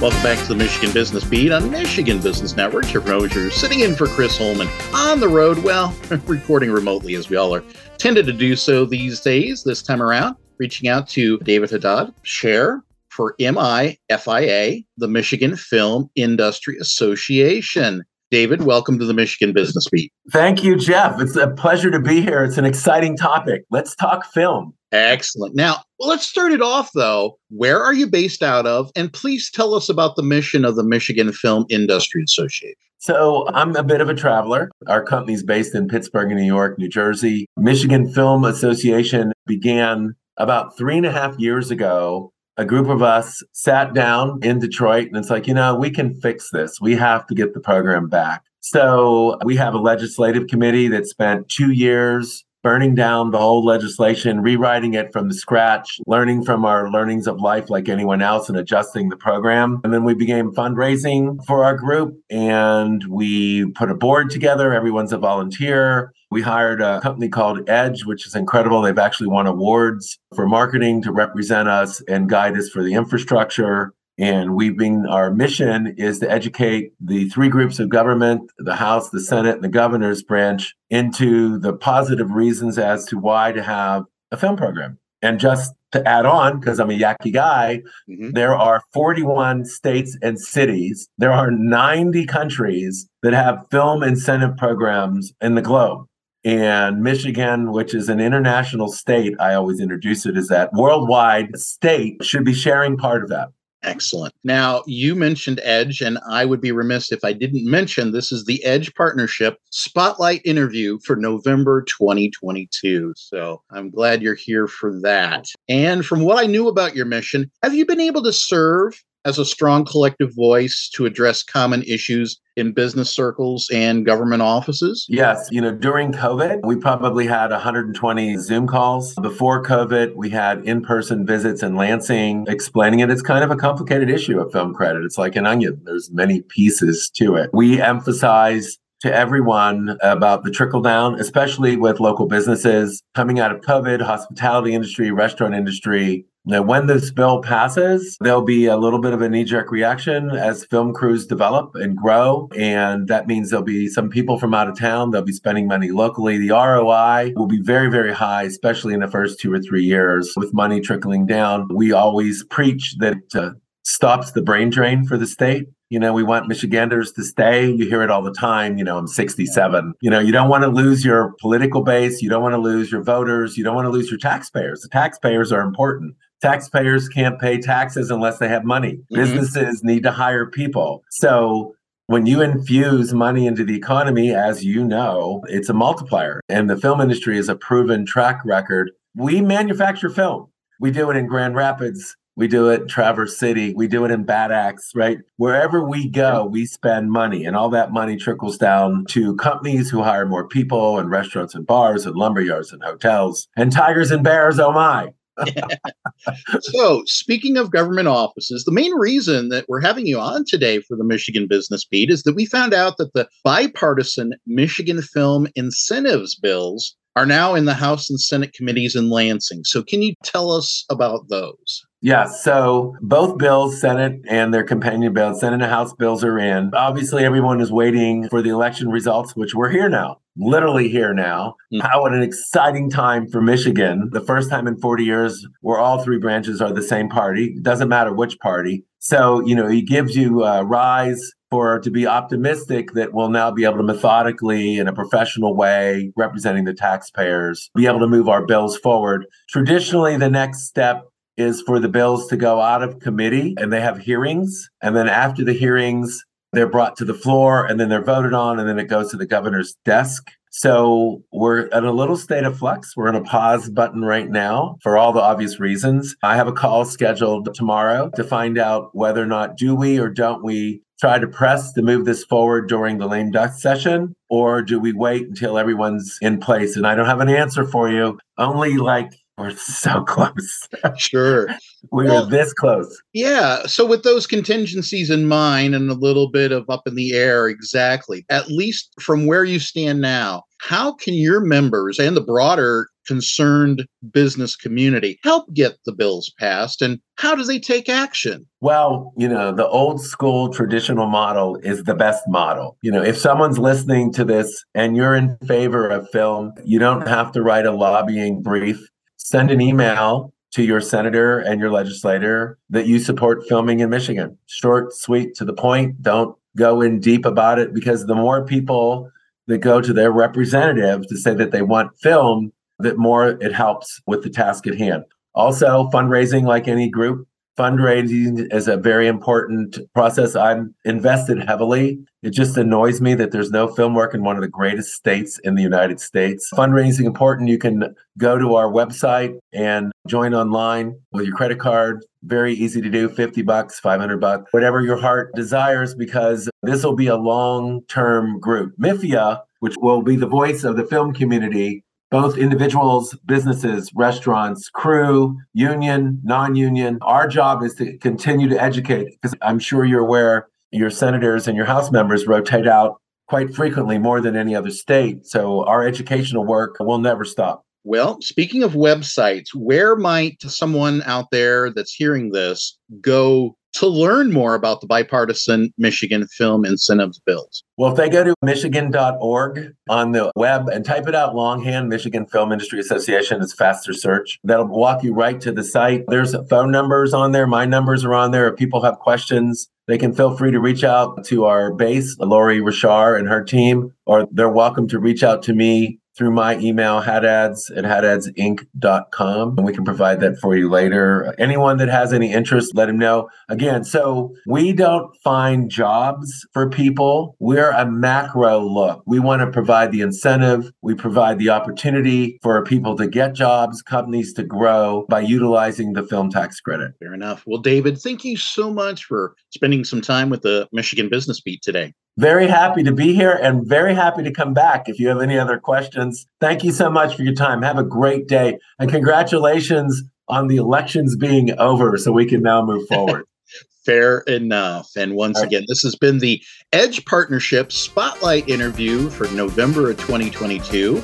Welcome back to the Michigan Business Beat on Michigan Business Network. Your promoter sitting in for Chris Holman on the road. Well, recording remotely as we all are tended to do so these days. This time around, reaching out to David Haddad, chair for MIFIA, the Michigan Film Industry Association. David, welcome to the Michigan Business Beat. Thank you, Jeff. It's a pleasure to be here. It's an exciting topic. Let's talk film. Excellent. Now, let's start it off though. Where are you based out of? And please tell us about the mission of the Michigan Film Industry Association. So, I'm a bit of a traveler. Our company's based in Pittsburgh, New York, New Jersey. Michigan Film Association began about three and a half years ago. A group of us sat down in Detroit and it's like, you know, we can fix this. We have to get the program back. So, we have a legislative committee that spent two years burning down the whole legislation, rewriting it from the scratch, learning from our learnings of life like anyone else and adjusting the program. And then we began fundraising for our group and we put a board together. Everyone's a volunteer. We hired a company called Edge, which is incredible. They've actually won awards for marketing to represent us and guide us for the infrastructure. And we've been, our mission is to educate the three groups of government, the House, the Senate, and the governor's branch, into the positive reasons as to why to have a film program. And just to add on, because I'm a Yaqui guy, mm-hmm. there are 41 states and cities. There are 90 countries that have film incentive programs in the globe. And Michigan, which is an international state, I always introduce it as that worldwide state, should be sharing part of that. Excellent. Now, you mentioned Edge, and I would be remiss if I didn't mention this is the Edge Partnership Spotlight interview for November 2022. So I'm glad you're here for that. And from what I knew about your mission, have you been able to serve as a strong collective voice to address common issues in business circles and government offices? Yes. You know, during COVID, we probably had 120 Zoom calls. Before COVID, we had in person visits in Lansing explaining it. It's kind of a complicated issue of film credit. It's like an onion, there's many pieces to it. We emphasize to everyone about the trickle down, especially with local businesses coming out of COVID, hospitality industry, restaurant industry, now, when this bill passes, there'll be a little bit of a knee jerk reaction as film crews develop and grow. And that means there'll be some people from out of town. They'll be spending money locally. The ROI will be very, very high, especially in the first two or three years with money trickling down. We always preach that it uh, stops the brain drain for the state. You know, we want Michiganders to stay. You hear it all the time. You know, I'm 67. You know, you don't want to lose your political base. You don't want to lose your voters. You don't want to lose your taxpayers. The taxpayers are important taxpayers can't pay taxes unless they have money. Mm-hmm. Businesses need to hire people. So when you infuse money into the economy, as you know, it's a multiplier. And the film industry is a proven track record. We manufacture film. We do it in Grand Rapids. We do it in Traverse City. We do it in Bad Axe, right? Wherever we go, we spend money, and all that money trickles down to companies who hire more people, and restaurants and bars, and lumberyards and hotels, and tigers and bears. Oh my! so, speaking of government offices, the main reason that we're having you on today for the Michigan Business Beat is that we found out that the bipartisan Michigan Film Incentives bills are now in the House and Senate committees in Lansing. So, can you tell us about those? Yeah, so both bills, Senate and their companion bills, Senate and House bills are in. Obviously, everyone is waiting for the election results, which we're here now, literally here now. Mm. How an exciting time for Michigan. The first time in 40 years where all three branches are the same party. It doesn't matter which party. So, you know, he gives you a rise for to be optimistic that we'll now be able to methodically in a professional way representing the taxpayers be able to move our bills forward traditionally the next step is for the bills to go out of committee and they have hearings. And then after the hearings, they're brought to the floor and then they're voted on and then it goes to the governor's desk. So we're in a little state of flux. We're in a pause button right now for all the obvious reasons. I have a call scheduled tomorrow to find out whether or not do we or don't we try to press to move this forward during the lame duck session or do we wait until everyone's in place? And I don't have an answer for you. Only like we're so close. sure. we well, are this close. Yeah. So, with those contingencies in mind and a little bit of up in the air, exactly, at least from where you stand now, how can your members and the broader concerned business community help get the bills passed and how do they take action? Well, you know, the old school traditional model is the best model. You know, if someone's listening to this and you're in favor of film, you don't have to write a lobbying brief. Send an email to your senator and your legislator that you support filming in Michigan. Short, sweet, to the point. Don't go in deep about it because the more people that go to their representative to say that they want film, that more it helps with the task at hand. Also, fundraising, like any group, fundraising is a very important process. I'm invested heavily. It just annoys me that there's no film work in one of the greatest states in the United States. Fundraising important. You can go to our website and join online with your credit card. Very easy to do, 50 bucks, 500 bucks, whatever your heart desires, because this will be a long-term group. MIFIA, which will be the voice of the film community, both individuals, businesses, restaurants, crew, union, non union. Our job is to continue to educate because I'm sure you're aware your senators and your House members rotate out quite frequently, more than any other state. So our educational work will never stop. Well, speaking of websites, where might someone out there that's hearing this go to learn more about the bipartisan Michigan Film Incentives Bills? Well, if they go to michigan.org on the web and type it out longhand, Michigan Film Industry Association, it's faster search. That'll walk you right to the site. There's phone numbers on there. My numbers are on there. If people have questions, they can feel free to reach out to our base, Lori Richard and her team, or they're welcome to reach out to me through my email, hadads at haddadsinc.com, and we can provide that for you later. Anyone that has any interest, let them know. Again, so we don't find jobs for people. We're a macro look. We want to provide the incentive, we provide the opportunity for people to get jobs, companies to grow by utilizing the film tax credit. Fair enough. Well, David, thank you so much for spending some time with the Michigan Business Beat today. Very happy to be here and very happy to come back if you have any other questions. Thank you so much for your time. Have a great day and congratulations on the elections being over so we can now move forward. Fair enough. And once right. again, this has been the Edge Partnership Spotlight interview for November of 2022.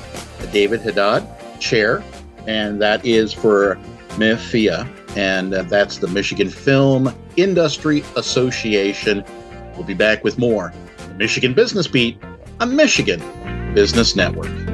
David Haddad, Chair, and that is for MIFIA, and that's the Michigan Film Industry Association. We'll be back with more Michigan Business Beat on Michigan Business Network.